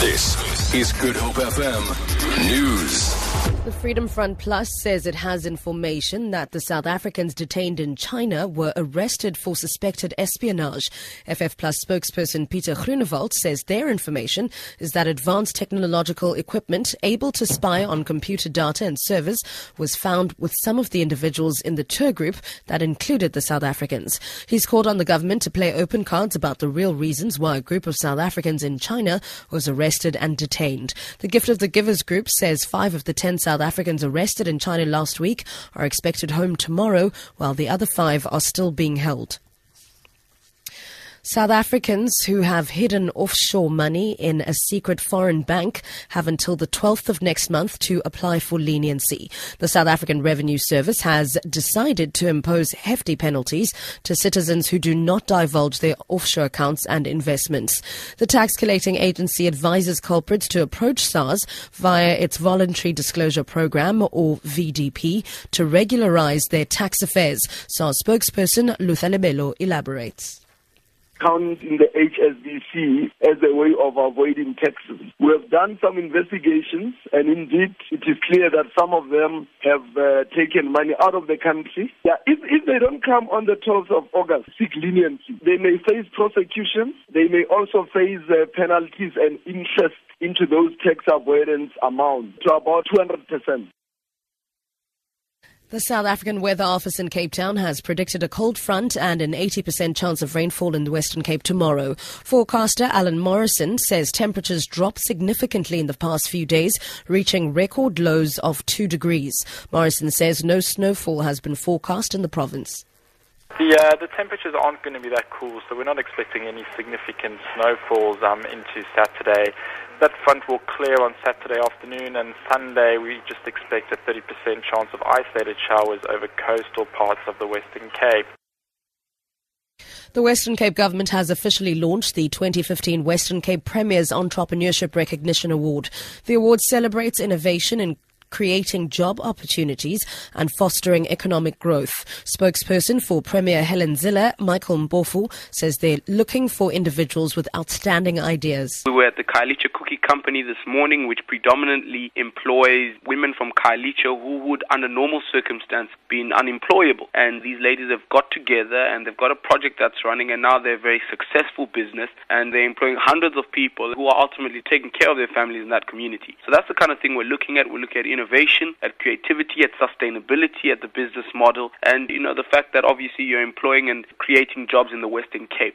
This is Good Hope FM News. The Freedom Front Plus says it has information that the South Africans detained in China were arrested for suspected espionage. FF Plus spokesperson Pieter Groenewald says their information is that advanced technological equipment able to spy on computer data and servers was found with some of the individuals in the tour group that included the South Africans. He's called on the government to play open cards about the real reasons why a group of South Africans in China was arrested and detained. The Gift of the Givers group says five of the ten South Africans arrested in China last week are expected home tomorrow, while the other five are still being held. South Africans who have hidden offshore money in a secret foreign bank have until the 12th of next month to apply for leniency. The South African Revenue Service has decided to impose hefty penalties to citizens who do not divulge their offshore accounts and investments. The tax collecting agency advises culprits to approach SARS via its voluntary disclosure program or VDP to regularize their tax affairs. SARS spokesperson Luther Lebelo elaborates count in the HSBC as a way of avoiding taxes. We have done some investigations, and indeed, it is clear that some of them have uh, taken money out of the country. Yeah, if, if they don't come on the 12th of August, seek leniency. They may face prosecution. They may also face uh, penalties and interest into those tax avoidance amounts to about 200 percent. The South African Weather Office in Cape Town has predicted a cold front and an 80% chance of rainfall in the Western Cape tomorrow. Forecaster Alan Morrison says temperatures dropped significantly in the past few days, reaching record lows of 2 degrees. Morrison says no snowfall has been forecast in the province. The, uh, the temperatures aren't going to be that cool, so we're not expecting any significant snowfalls um, into Saturday. That front will clear on Saturday afternoon and Sunday we just expect a 30% chance of isolated showers over coastal parts of the Western Cape. The Western Cape government has officially launched the 2015 Western Cape Premier's Entrepreneurship Recognition Award. The award celebrates innovation in creating job opportunities and fostering economic growth. Spokesperson for Premier Helen Zille, Michael Mpofu, says they're looking for individuals with outstanding ideas. We were at the Khayelitsha Cookie Company this morning, which predominantly employs women from Khayelitsha who would, under normal circumstances, be unemployable. And these ladies have got together and they've got a project that's running, and now they're a very successful business and they're employing hundreds of people who are ultimately taking care of their families in that community. So that's the kind of thing we're looking at. We're looking at innovation, at creativity, at sustainability, at the business model, and you know the fact that obviously you're employing and creating jobs in the Western Cape.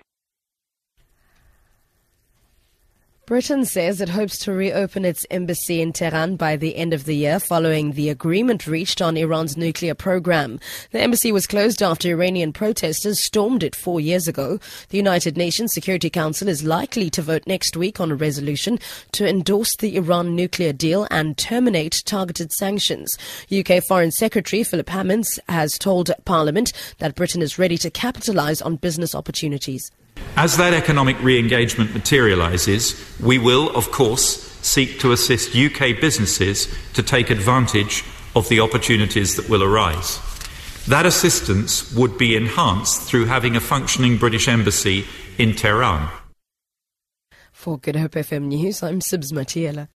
Britain says it hopes to reopen its embassy in Tehran by the end of the year following the agreement reached on Iran's nuclear program. The embassy was closed after Iranian protesters stormed it four years ago. The United Nations Security Council is likely to vote next week on a resolution to endorse the Iran nuclear deal and terminate targeted sanctions. UK Foreign Secretary Philip Hammond has told Parliament that Britain is ready to capitalize on business opportunities. As that economic re engagement materialises, we will, of course, seek to assist UK businesses to take advantage of the opportunities that will arise. That assistance would be enhanced through having a functioning British embassy in Tehran. For Good Hope FM News, I'm Sibs Matiela.